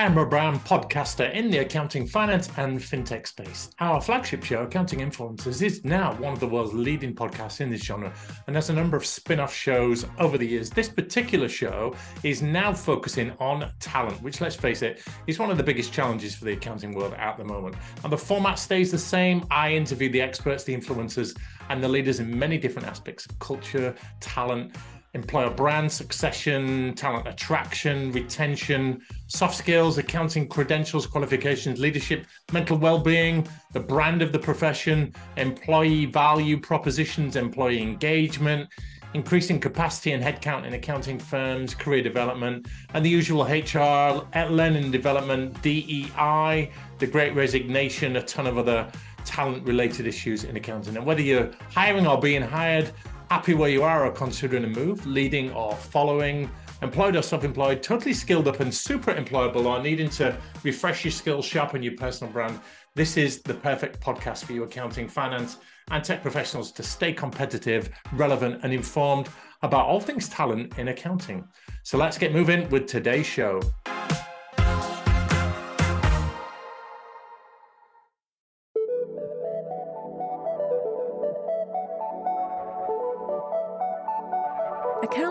I am Rob Brown, podcaster in the accounting, finance, and fintech space. Our flagship show, Accounting Influencers, is now one of the world's leading podcasts in this genre and has a number of spin off shows over the years. This particular show is now focusing on talent, which, let's face it, is one of the biggest challenges for the accounting world at the moment. And the format stays the same. I interview the experts, the influencers, and the leaders in many different aspects of culture, talent, employer brand succession, talent attraction, retention, soft skills, accounting credentials, qualifications, leadership, mental well-being, the brand of the profession, employee value propositions, employee engagement, increasing capacity and headcount in accounting firms, career development, and the usual HR, uh, learning development, DEI, the great resignation, a ton of other talent related issues in accounting. And whether you're hiring or being hired, happy where you are or considering a move, leading or following, employed or self employed, totally skilled up and super employable, or needing to refresh your skills, sharpen your personal brand, this is the perfect podcast for you, accounting, finance, and tech professionals to stay competitive, relevant, and informed about all things talent in accounting. So let's get moving with today's show.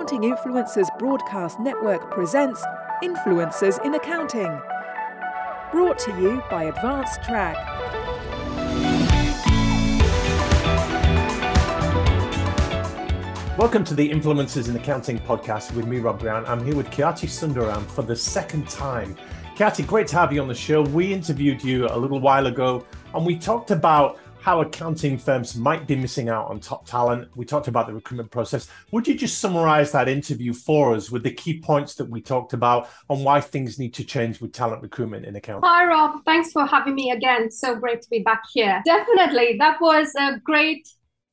Accounting Influencers Broadcast Network presents Influencers in Accounting. Brought to you by AdvanceTrack. Welcome to the Influencers in Accounting podcast with me, Rob Brown. I'm here with Khyati Sundaram for the second time. Khyati, great to have you on the show. We interviewed you a little while ago and we talked about how accounting firms might be missing out on top talent. We talked about the recruitment process. Would you just summarize that interview for us with the key points that we talked about on why things need to change with talent recruitment in accounting? Hi, Rob. Thanks for having me again. So great to be back here. Definitely. That was a great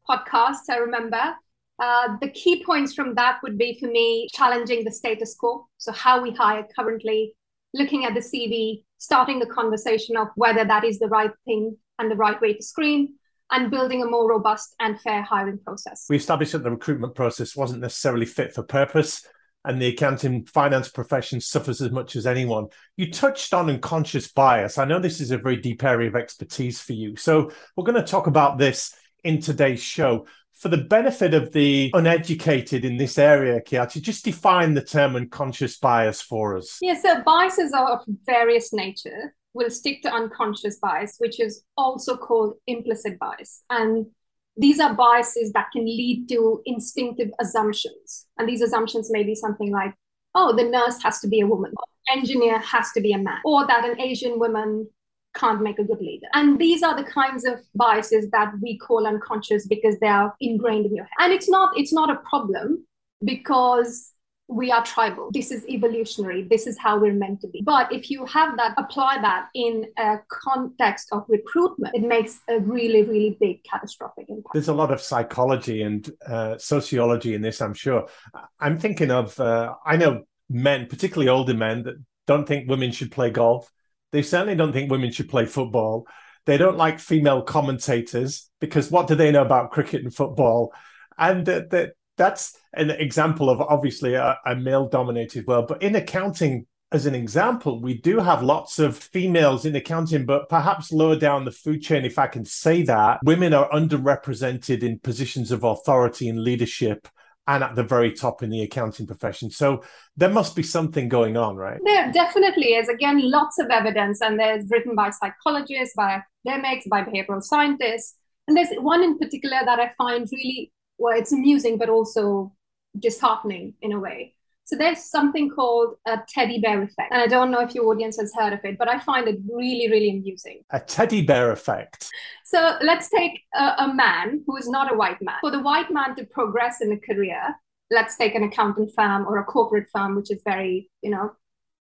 podcast, I remember. Uh, the key points from that would be for me challenging the status quo. So, how we hire currently, looking at the CV, starting the conversation of whether that is the right thing and the right way to screen and building a more robust and fair hiring process. We established that the recruitment process wasn't necessarily fit for purpose and the accounting finance profession suffers as much as anyone. You touched on unconscious bias. I know this is a very deep area of expertise for you. So we're going to talk about this in today's show. For the benefit of the uneducated in this area, Khyati, just define the term unconscious bias for us. Yeah, so biases are of various nature will stick to unconscious bias, which is also called implicit bias. And these are biases that can lead to instinctive assumptions. And these assumptions may be something like, oh, the nurse has to be a woman, engineer has to be a man, or that an Asian woman can't make a good leader. And these are the kinds of biases that we call unconscious because they are ingrained in your head. And it's not it's not a problem because we are tribal. This is evolutionary. This is how we're meant to be. But if you have that, apply that in a context of recruitment, it makes a really, really big catastrophic impact. There's a lot of psychology and uh, sociology in this, I'm sure. I'm thinking of, uh, I know men, particularly older men, that don't think women should play golf. They certainly don't think women should play football. They don't like female commentators because what do they know about cricket and football? And that, that that's an example of obviously a, a male dominated world. But in accounting, as an example, we do have lots of females in accounting, but perhaps lower down the food chain, if I can say that, women are underrepresented in positions of authority and leadership and at the very top in the accounting profession. So there must be something going on, right? There definitely is. Again, lots of evidence, and there's written by psychologists, by academics, by behavioral scientists. And there's one in particular that I find really well, it's amusing, but also disheartening in a way. So there's something called a teddy bear effect. And I don't know if your audience has heard of it, but I find it really, really amusing. A teddy bear effect. So let's take a, a man who is not a white man. For the white man to progress in a career, let's take an accountant firm or a corporate firm, which is very, you know,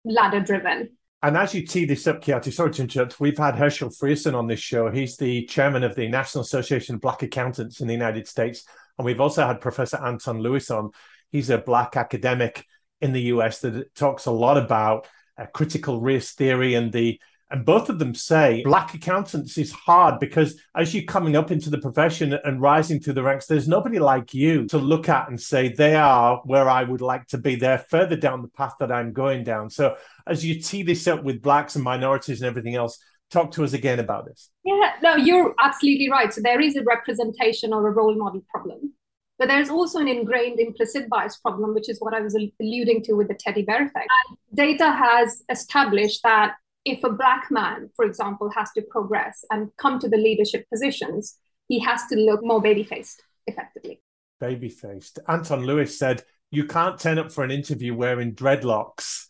ladder driven. And as you tee this up, Khyati, sorry to interrupt, we've had Herschel Frierson on this show. He's the chairman of the National Association of Black Accountants in the United States. And we've also had Professor Anton Lewis on. He's a black academic in the US that talks a lot about uh, critical race theory and the And both of them say black accountants is hard because as you're coming up into the profession and rising through the ranks, there's nobody like you to look at and say, they are where I would like to be. They're further down the path that I'm going down. So as you tee this up with blacks and minorities and everything else, talk to us again about this. Yeah, no, you're absolutely right. So there is a representation or a role model problem. But there's also an ingrained implicit bias problem, which is what I was alluding to with the teddy bear effect. And data has established that if a black man, for example, has to progress and come to the leadership positions, he has to look more baby faced effectively. Baby faced. Anton Lewis said, You can't turn up for an interview wearing dreadlocks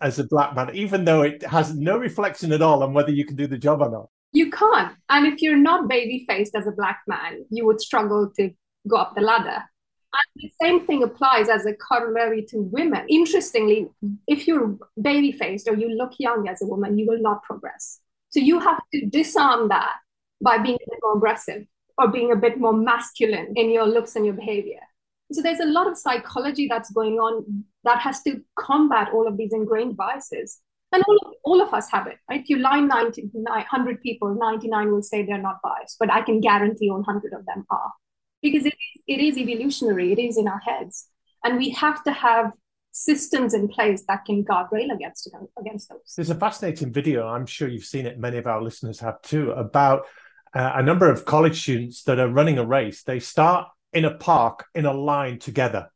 as a black man, even though it has no reflection at all on whether you can do the job or not. You can't. And if you're not baby faced as a black man, you would struggle to go up the ladder. And the same thing applies as a corollary to women. Interestingly, if you're baby faced or you look young as a woman, you will not progress. So you have to disarm that by being a bit more aggressive or being a bit more masculine in your looks and your behavior. So there's a lot of psychology that's going on that has to combat all of these ingrained biases. And all of, all of us have it, right? If you line 90, 100 people, 99 will say they're not biased, but I can guarantee 100 of them are. Because it is, it is evolutionary, it is in our heads. And we have to have systems in place that can guard rail against against those. There's a fascinating video. I'm sure you've seen it. Many of our listeners have too. About uh, a number of college students that are running a race. They start in a park in a line together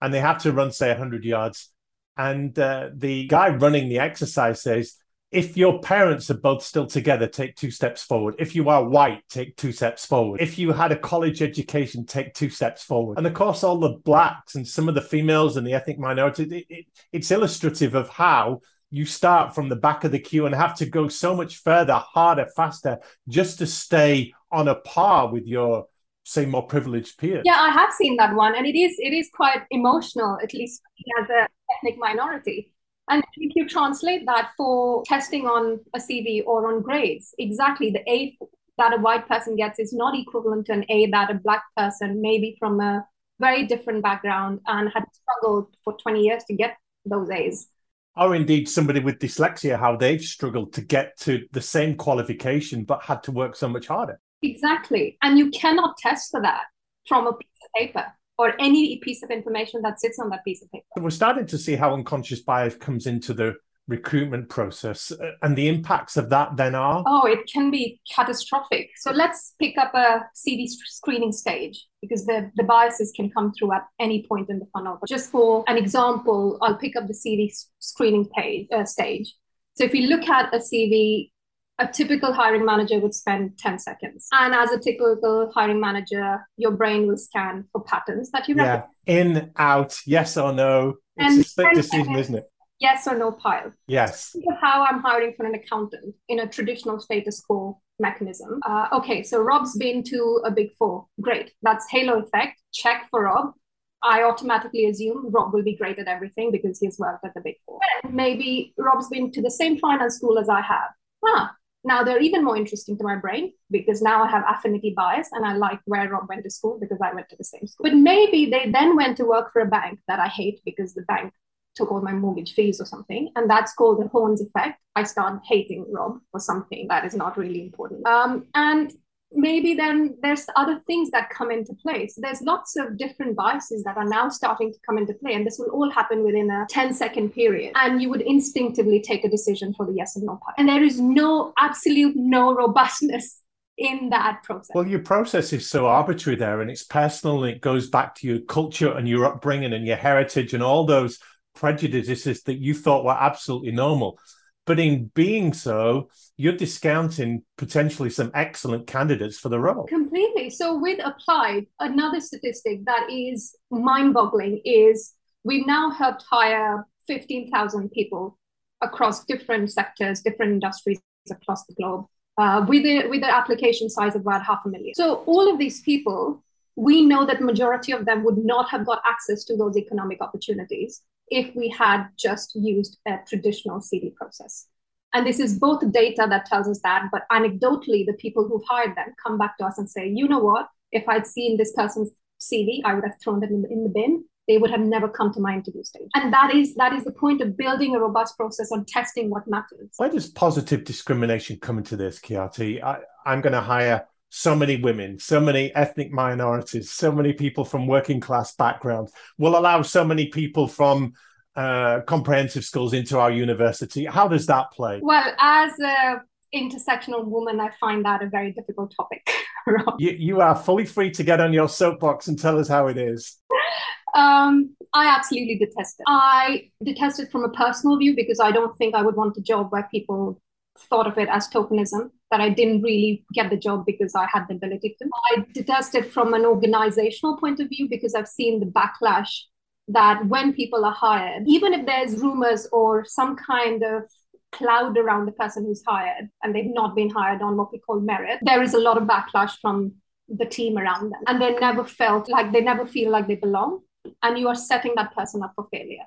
and they have to run, say, 100 yards. And uh, the guy running the exercise says, if your parents are both still together, take two steps forward. If you are white, take two steps forward. If you had a college education, take two steps forward. And of course, all the blacks and some of the females and the ethnic minorities, it, it, it's illustrative of how you start from the back of the queue and have to go so much further, harder, faster, just to stay on a par with your say more privileged peers. Yeah, I have seen that one, and it is it is quite emotional, at least as a ethnic minority. And if you translate that for testing on a CV or on grades, exactly the A that a white person gets is not equivalent to an A that a black person, maybe from a very different background and had struggled for 20 years to get those A's. Or indeed somebody with dyslexia, how they've struggled to get to the same qualification but had to work so much harder. Exactly. And you cannot test for that from a piece of paper or any piece of information that sits on that piece of paper. We're starting to see how unconscious bias comes into the recruitment process uh, and the impacts of that then are oh it can be catastrophic so let's pick up a cv screening stage because the, the biases can come through at any point in the funnel but just for an example i'll pick up the cv screening page uh, stage so if you look at a cv a typical hiring manager would spend 10 seconds. And as a typical hiring manager, your brain will scan for patterns that you yeah. In, out, yes or no. It's and a split decision, isn't it? Yes or no pile. Yes. Of how I'm hiring for an accountant in a traditional status quo mechanism. Uh, okay, so Rob's been to a big four. Great. That's halo effect. Check for Rob. I automatically assume Rob will be great at everything because he's worked at the big four. Maybe Rob's been to the same finance school as I have. Huh, now they're even more interesting to my brain because now I have affinity bias and I like where Rob went to school because I went to the same school. But maybe they then went to work for a bank that I hate because the bank took all my mortgage fees or something. And that's called the Horns effect. I start hating Rob for something that is not really important. Um, and maybe then there's other things that come into place. There's lots of different biases that are now starting to come into play, and this will all happen within a 10 second period. And you would instinctively take a decision for the yes and no part. And there is no absolute no robustness in that process. Well, your process is so arbitrary there, and it's personal, and it goes back to your culture and your upbringing and your heritage and all those prejudices that you thought were absolutely normal. But in being so, you're discounting potentially some excellent candidates for the role. Completely. So, with Applied, another statistic that is mind boggling is we've now helped hire 15,000 people across different sectors, different industries across the globe. Uh, with, a, with an application size of about half a million. So all of these people, we know that majority of them would not have got access to those economic opportunities if we had just used a traditional CV process. And this is both data that tells us that, but anecdotally, the people who've hired them come back to us and say, you know what? If I'd seen this person's CV, I would have thrown them in the, in the bin they would have never come to my interview stage. And that is that is the point of building a robust process on testing what matters. Where does positive discrimination come into this, Khyati? I, I'm going to hire so many women, so many ethnic minorities, so many people from working class backgrounds. We'll allow so many people from uh, comprehensive schools into our university. How does that play? Well, as a intersectional woman, I find that a very difficult topic. you, you are fully free to get on your soapbox and tell us how it is. Um, I absolutely detest it. I detest it from a personal view because I don't think I would want a job where people thought of it as tokenism, that I didn't really get the job because I had the ability to. I detest it from an organizational point of view because I've seen the backlash that when people are hired, even if there's rumors or some kind of cloud around the person who's hired and they've not been hired on what we call merit, there is a lot of backlash from the team around them. And they never felt like they never feel like they belong. And you are setting that person up for failure.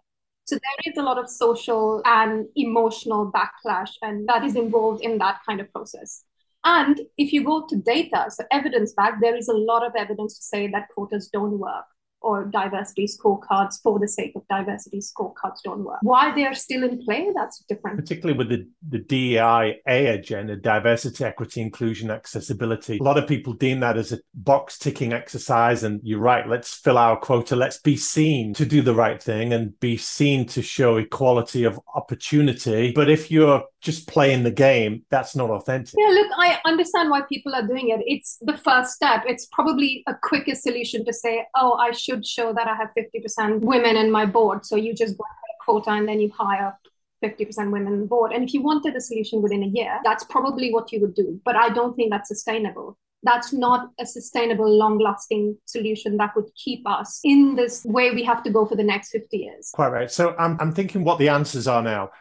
So there is a lot of social and emotional backlash, and that is involved in that kind of process. And if you go to data, so evidence back, there is a lot of evidence to say that quotas don't work or diversity scorecards for the sake of diversity scorecards don't work. Why they are still in play, that's different. Particularly with the, the DEI agenda, diversity, equity, inclusion, accessibility. A lot of people deem that as a box ticking exercise. And you're right, let's fill our quota. Let's be seen to do the right thing and be seen to show equality of opportunity. But if you're just playing the game, that's not authentic. Yeah, look, I understand why people are doing it. It's the first step. It's probably a quicker solution to say, oh, I should show that I have 50% women in my board. So you just go a quota and then you hire 50% women on the board. And if you wanted a solution within a year, that's probably what you would do. But I don't think that's sustainable. That's not a sustainable, long lasting solution that would keep us in this way we have to go for the next 50 years. Quite right. So I'm, I'm thinking what the answers are now.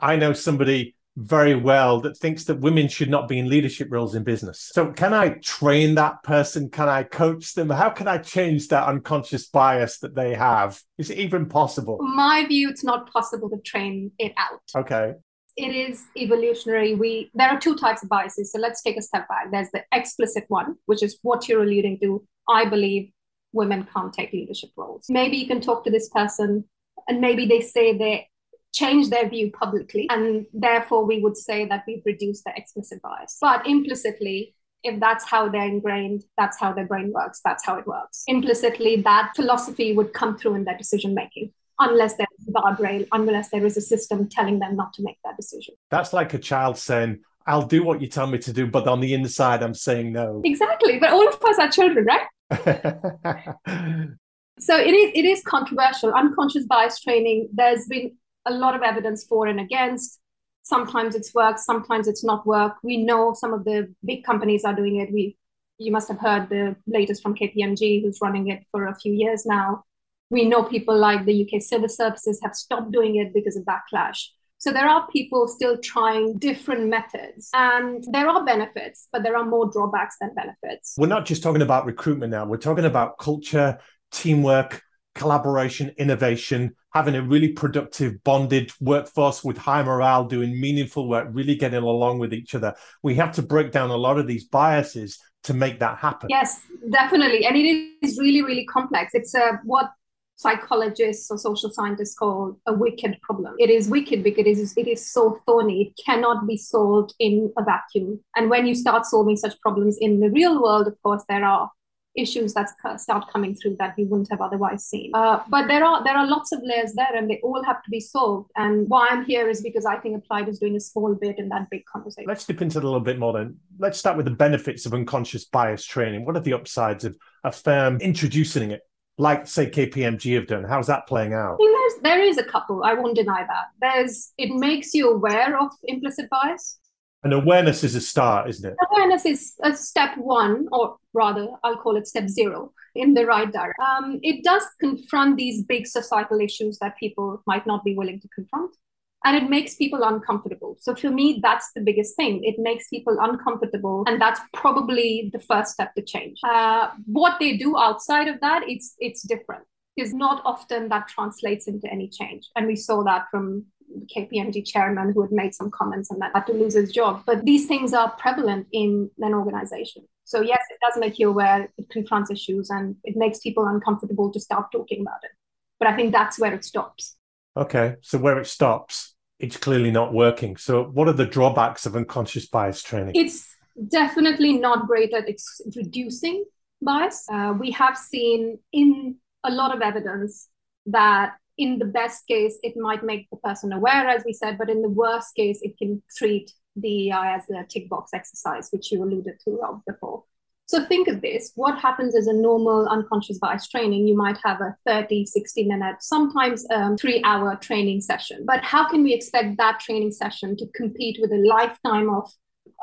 I know somebody very well that thinks that women should not be in leadership roles in business. So, can I train that person? Can I coach them? How can I change that unconscious bias that they have? Is it even possible? My view, it's not possible to train it out. Okay. It is evolutionary. We there are two types of biases. So let's take a step back. There's the explicit one, which is what you're alluding to. I believe women can't take leadership roles. Maybe you can talk to this person and maybe they say they change their view publicly. And therefore, we would say that we've reduced the explicit bias. But implicitly, if that's how they're ingrained, that's how their brain works, that's how it works. Implicitly, that philosophy would come through in their decision making. Unless there's a guardrail, unless there is a system telling them not to make that decision. That's like a child saying, I'll do what you tell me to do, but on the inside, I'm saying no. Exactly. But all of us are children, right? so it is it is controversial unconscious bias training there's been a lot of evidence for and against. Sometimes it's worked, sometimes it's not worked. We know some of the big companies are doing it. We, you must have heard the latest from KPMG, who's running it for a few years now. We know people like the UK Civil Services have stopped doing it because of backlash. So there are people still trying different methods, and there are benefits, but there are more drawbacks than benefits. We're not just talking about recruitment now, we're talking about culture, teamwork, collaboration, innovation, having a really productive, bonded workforce with high morale, doing meaningful work, really getting along with each other. We have to break down a lot of these biases to make that happen. Yes, definitely. And it is really, really complex. It's uh, what psychologists or social scientists call a wicked problem. It is wicked because it is, it is so thorny. It cannot be solved in a vacuum. And when you start solving such problems in the real world, of course, there are issues that start coming through that we wouldn't have otherwise seen. Uh, but there are there are lots of layers there, and they all have to be solved. And why I'm here is because I think Applied is doing a small bit in that big conversation. Let's dip into it a little bit more then. Let's start with the benefits of unconscious bias training. What are the upsides of a firm introducing it? Like say KPMG have done. How's that playing out? I there's there is a couple. I won't deny that. There's it makes you aware of implicit bias. And awareness is a start, isn't it? Awareness is a step one, or rather, I'll call it step zero in the right direction. Um, it does confront these big societal issues that people might not be willing to confront. And it makes people uncomfortable. So for me, that's the biggest thing. It makes people uncomfortable, and that's probably the first step to change. Uh, what they do outside of that, it's it's different. Because not often that translates into any change, and we saw that from KPMG chairman who had made some comments and that had to lose his job. But these things are prevalent in an organization. So yes, it does make you aware, it confronts issues and it makes people uncomfortable to start talking about it. But I think that's where it stops. Okay. So where it stops, it's clearly not working. So what are the drawbacks of unconscious bias training? It's definitely not great at ex- reducing bias. Uh, we have seen in a lot of evidence that in the best case, it might make the person aware, as we said, but in the worst case, it can treat DEI as a tick box exercise, which you alluded to Rob before. So think of this what happens is a normal unconscious bias training, you might have a 30, 60 minute, sometimes um, three hour training session. But how can we expect that training session to compete with a lifetime of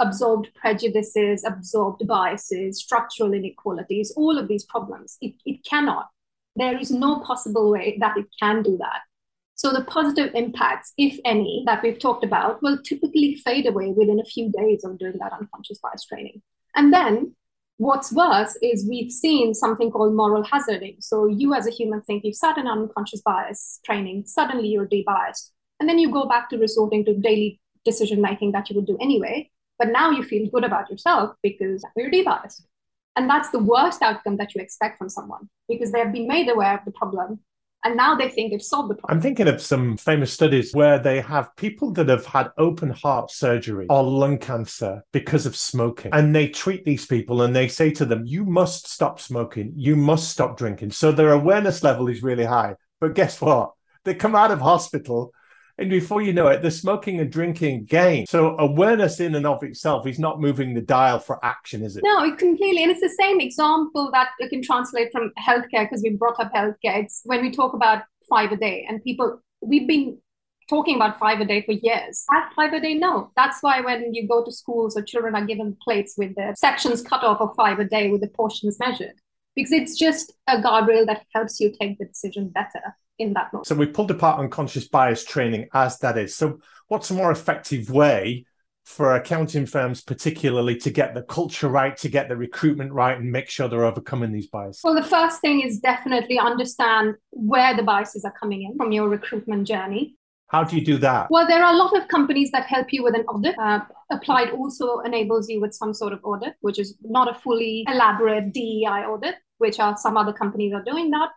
absorbed prejudices, absorbed biases, structural inequalities, all of these problems? It, it cannot. There is no possible way that it can do that. So the positive impacts, if any, that we've talked about will typically fade away within a few days of doing that unconscious bias training. And then what's worse is we've seen something called moral hazarding. So you as a human think you've sat in unconscious bias training, suddenly you're debiased. And then you go back to resorting to daily decision making that you would do anyway. But now you feel good about yourself because you're debiased. And that's the worst outcome that you expect from someone because they have been made aware of the problem and now they think they've solved the problem. I'm thinking of some famous studies where they have people that have had open heart surgery or lung cancer because of smoking. And they treat these people and they say to them, You must stop smoking. You must stop drinking. So their awareness level is really high. But guess what? They come out of hospital and before you know it, the smoking and drinking gain. So awareness in and of itself is not moving the dial for action, is it? No, completely. And it's the same example that you can translate from healthcare because we brought up healthcare. It's when we talk about five a day and people, we've been talking about five a day for years. At five a day, no. That's why when you go to schools or children are given plates with the sections cut off of five a day with the portions measured, because it's just a guardrail that helps you take the decision better in that moment. So we pulled apart unconscious bias training as that is. So what's a more effective way for accounting firms particularly to get the culture right, to get the recruitment right and make sure they're overcoming these biases? Well, the first thing is definitely understand where the biases are coming in from your recruitment journey. How do you do that? Well, there are a lot of companies that help you with an audit. Uh, Applied also enables you with some sort of audit, which is not a fully elaborate DEI audit, which are some other companies are doing that.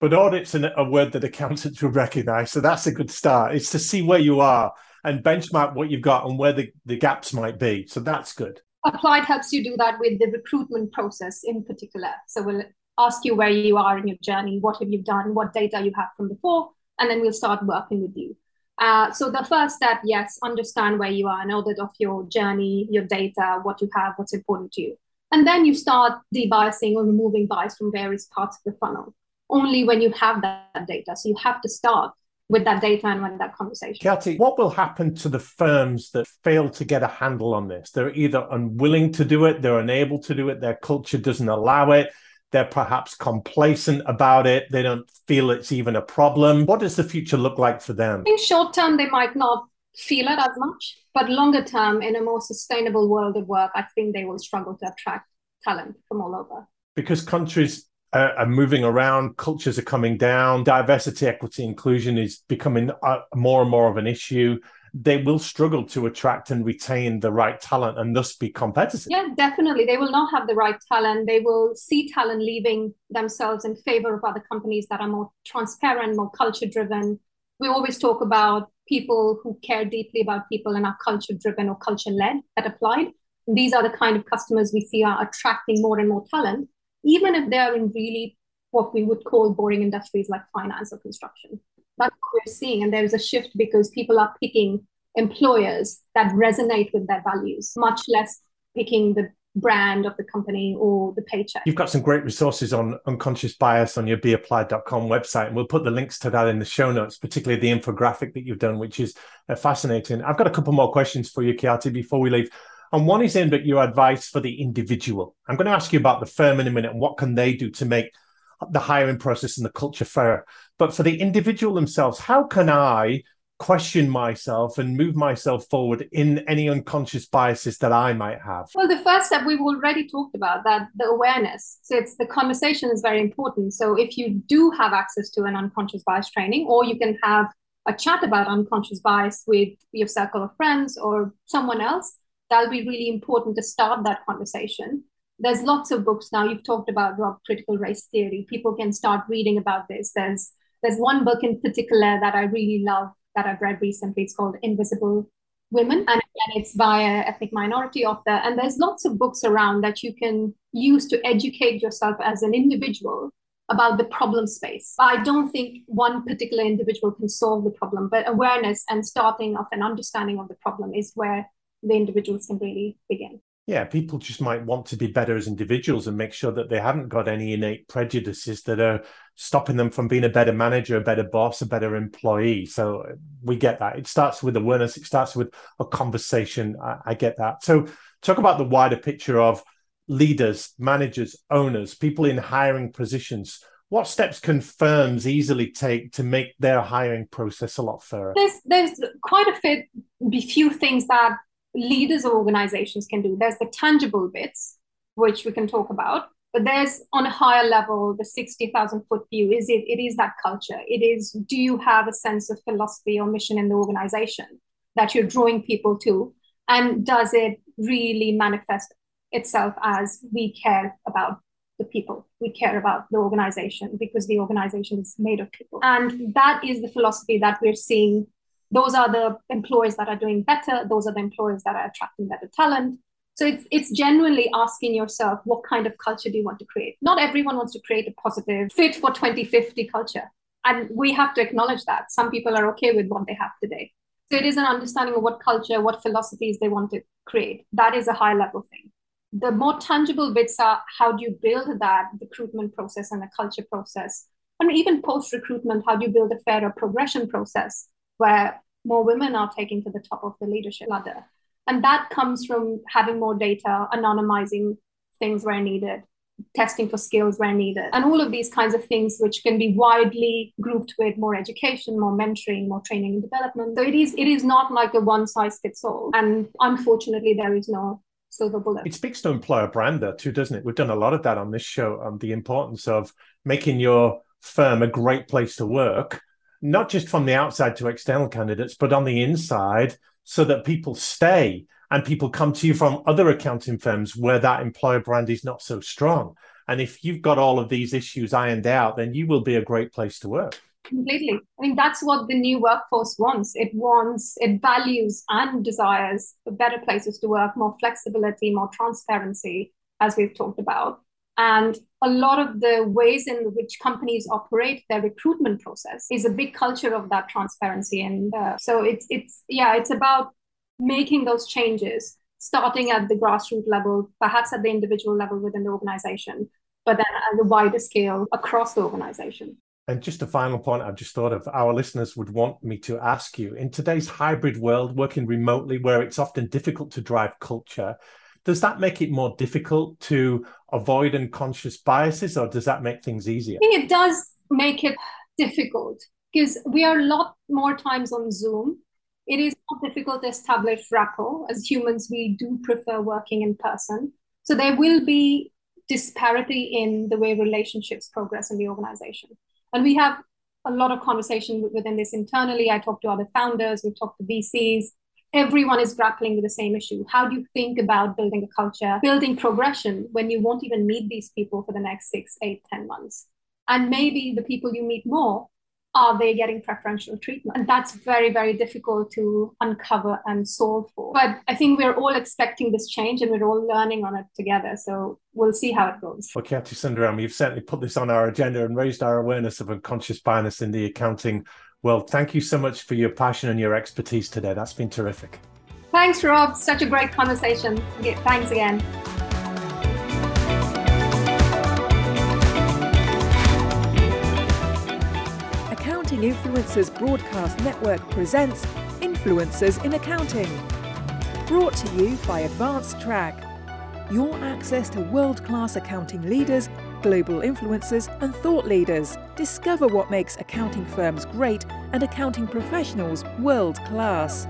But audit's an, a word that accountants will recognize. So that's a good start. It's to see where you are and benchmark what you've got and where the, the gaps might be. So that's good. Applied helps you do that with the recruitment process in particular. So we'll ask you where you are in your journey, what have you done, what data you have from before, and then we'll start working with you. Uh, so the first step, yes, understand where you are, an audit of your journey, your data, what you have, what's important to you. And then you start debiasing or removing bias from various parts of the funnel only when you have that data. So you have to start with that data and with that conversation. Khyati, what will happen to the firms that fail to get a handle on this? They're either unwilling to do it, they're unable to do it, their culture doesn't allow it, they're perhaps complacent about it, they don't feel it's even a problem. What does the future look like for them? In short term, they might not feel it as much, but longer term, in a more sustainable world of work, I think they will struggle to attract talent from all over. Because countries uh, are moving around, cultures are coming down, diversity, equity, inclusion is becoming uh, more and more of an issue. They will struggle to attract and retain the right talent and thus be competitive. Yeah, definitely. They will not have the right talent. They will see talent leaving themselves in favor of other companies that are more transparent, more culture driven. We always talk about people who care deeply about people and are culture driven or culture led at Applied. These are the kind of customers we see are attracting more and more talent even if they are in really what we would call boring industries like finance or construction. That's what we're seeing. And there's a shift because people are picking employers that resonate with their values, much less picking the brand of the company or the paycheck. You've got some great resources on unconscious bias on your beapplied.com website, and we'll put the links to that in the show notes, particularly the infographic that you've done, which is uh, fascinating. I've got a couple more questions for you, Khyati, before we leave. And one is aimed at your advice for the individual. I'm going to ask you about the firm in a minute and what can they do to make the hiring process and the culture fair. But for the individual themselves, how can I question myself and move myself forward in any unconscious biases that I might have? Well, the first step we've already talked about that the awareness. So it's the conversation is very important. So if you do have access to an unconscious bias training, or you can have a chat about unconscious bias with your circle of friends or someone else, that'll be really important to start that conversation. There's lots of books now. You've talked about Rob critical race theory. People can start reading about this. There's There's one book in particular that I really love that I've read recently. It's called Invisible Women, and again, it's by an ethnic minority author. And there's lots of books around that you can use to educate yourself as an individual about the problem space. I don't think one particular individual can solve the problem, but awareness and starting of an understanding of the problem is where the individuals can really begin. Yeah, people just might want to be better as individuals and make sure that they haven't got any innate prejudices that are stopping them from being a better manager, a better boss, a better employee. So we get that. It starts with awareness, it starts with a conversation. I, I get that. So talk about the wider picture of leaders, managers, owners, people in hiring positions. What steps can firms easily take to make their hiring process a lot fairer? There's there's quite a few, few things that leaders of organizations can do. There's the tangible bits, which we can talk about, but there's on a higher level the 60,000 foot view. Is it? It is that culture. It is. Do you have a sense of philosophy or mission in the organization that you're drawing people to, and does it really manifest itself as we care about the people. We care about the organization because the organization is made of people. And that is the philosophy that we're seeing those are the employers that are doing better those are the employers that are attracting better talent. So it's it's genuinely asking yourself what kind of culture do you want to create? Not everyone wants to create a positive fit for 2050 culture and we have to acknowledge that. Some people are okay with what they have today. So it is an understanding of what culture what philosophies they want to create. That is a high level thing. The more tangible bits are how do you build that recruitment process and a culture process? And even post recruitment how do you build a fairer progression process where more women are taking to the top of the leadership ladder. And that comes from having more data, anonymizing things where needed, testing for skills where needed, and all of these kinds of things, which can be widely grouped with more education, more mentoring, more training and development. So it is it is not like a one size fits all. And unfortunately, there is no silver bullet. It speaks to employer brand though too, doesn't it? We've done a lot of that on this show on the importance of making your firm a great place to work not just from the outside to external candidates, but on the inside so that people stay and people come to you from other accounting firms where that employer brand is not so strong. And if you've got all of these issues ironed out, then you will be a great place to work. Completely. I mean, that's what the new workforce wants. It wants, it values and desires better places to work, more flexibility, more transparency, as we've talked about. And a lot of the ways in which companies operate their recruitment process is a big culture of that transparency. And uh, so it's it's yeah, it's about making those changes, starting at the grassroots level, perhaps at the individual level within the organization, but then at the wider scale across the organization. And just a final point I've just thought of our listeners would want me to ask you in today's hybrid world, working remotely, where it's often difficult to drive culture, does that make it more difficult to avoid unconscious biases or does that make things easier? I think it does make it difficult because we are a lot more times on Zoom. It is more difficult to establish rapport. As humans, we do prefer working in person. So there will be disparity in the way relationships progress in the organization. And we have a lot of conversation within this internally. I talk to other founders, we talk to VCs, everyone is grappling with the same issue. How do you think about building a culture, building progression when you won't even meet these people for the next six, eight, ten months? And maybe the people you meet more, are they getting preferential treatment? And that's very, very difficult to uncover and solve for. But I think we're all expecting this change and we're all learning on it together. So we'll see how it goes. Well, Khyati Sundaram, you've certainly put this on our agenda and raised our awareness of unconscious bias in the accounting well, thank you so much for your passion and your expertise today. That's been terrific. Thanks, Rob. Such a great conversation. Thanks again. Accounting Influencers Broadcast Network presents Influencers in Accounting. Brought to you by AdvanceTrack. Your access to world class accounting leaders global influencers, and thought leaders. Discover what makes accounting firms great and accounting professionals world class.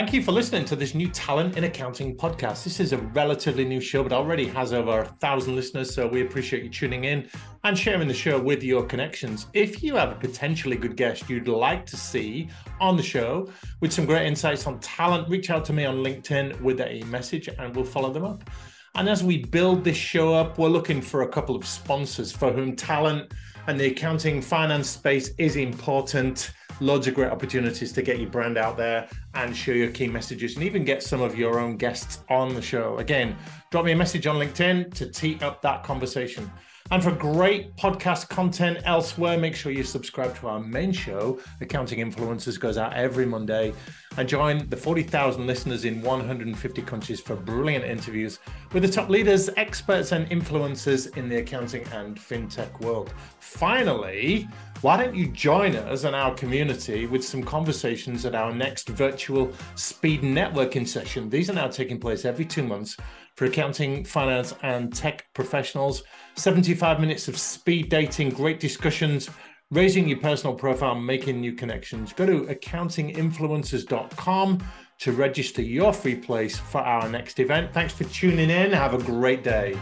Thank you for listening to this new Talent in Accounting podcast. This is a relatively new show, but already has over a thousand listeners. So we appreciate you tuning in and sharing the show with your connections. If you have a potentially good guest you'd like to see on the show with some great insights on talent, reach out to me on LinkedIn with a message and we'll follow them up. And as we build this show up, we're looking for a couple of sponsors for whom talent and the accounting finance space is important loads of great opportunities to get your brand out there and share your key messages and even get some of your own guests on the show. Again, drop me a message on LinkedIn to tee up that conversation. And for great podcast content elsewhere, make sure you subscribe to our main show. Accounting Influencers goes out every Monday. And join the 40,000 listeners in 150 countries for brilliant interviews with the top leaders, experts, and influencers in the accounting and fintech world. Finally, why don't you join us and our community with some conversations at our next virtual speed networking session? These are now taking place every two months for accounting, finance, and tech professionals. 75 minutes of speed dating, great discussions, raising your personal profile, making new connections. Go to accountinginfluencers.com to register your free place for our next event. Thanks for tuning in. Have a great day.